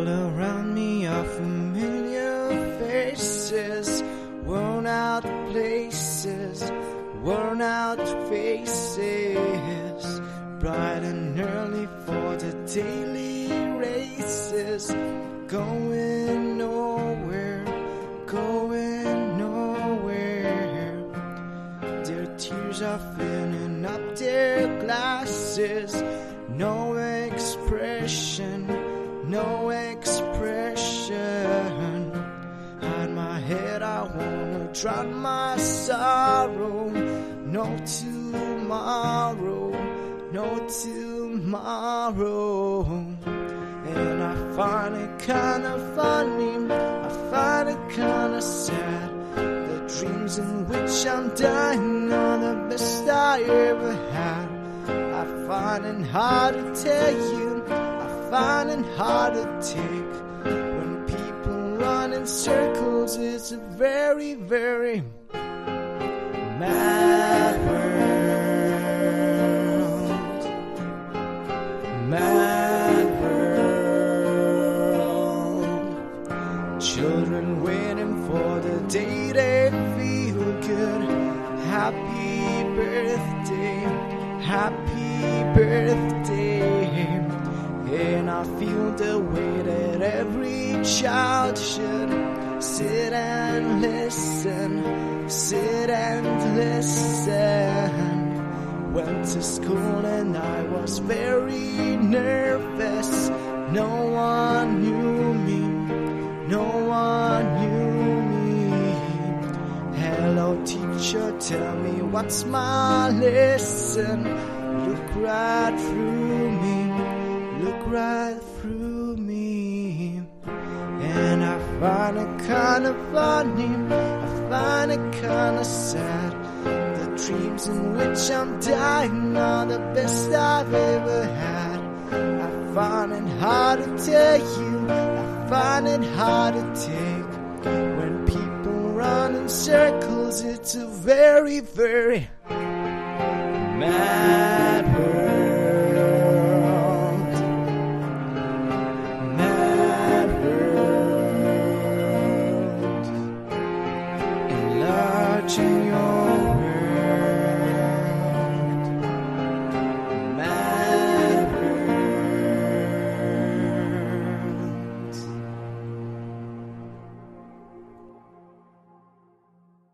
All around me are familiar faces, worn out places, worn out faces. Bright and early for the daily races, going nowhere, going nowhere. Their tears are filling up their glasses, no expression no expression. Hide my head, I wanna drown my sorrow. No tomorrow, no tomorrow. And I find it kinda funny, I find it kinda sad. The dreams in which I'm dying are the best I ever had. I find it hard to tell you, I find it hard to take. When people run in circles, it's a very, very mad world. Mad world. Children waiting for the day they feel good. Happy birthday, happy birthday. And I feel the way that every child should sit and listen, sit and listen. Went to school and I was very nervous. No one knew me, no one knew me. Hello, teacher, tell me what's my lesson. Look right through me, look right through me. And I find it kind of funny, I find it kind of sad. The dreams in which I'm dying are the best I've ever had. I find it hard to tell you, I find it hard to take. When people run in circles, it's a very, very mad 心有。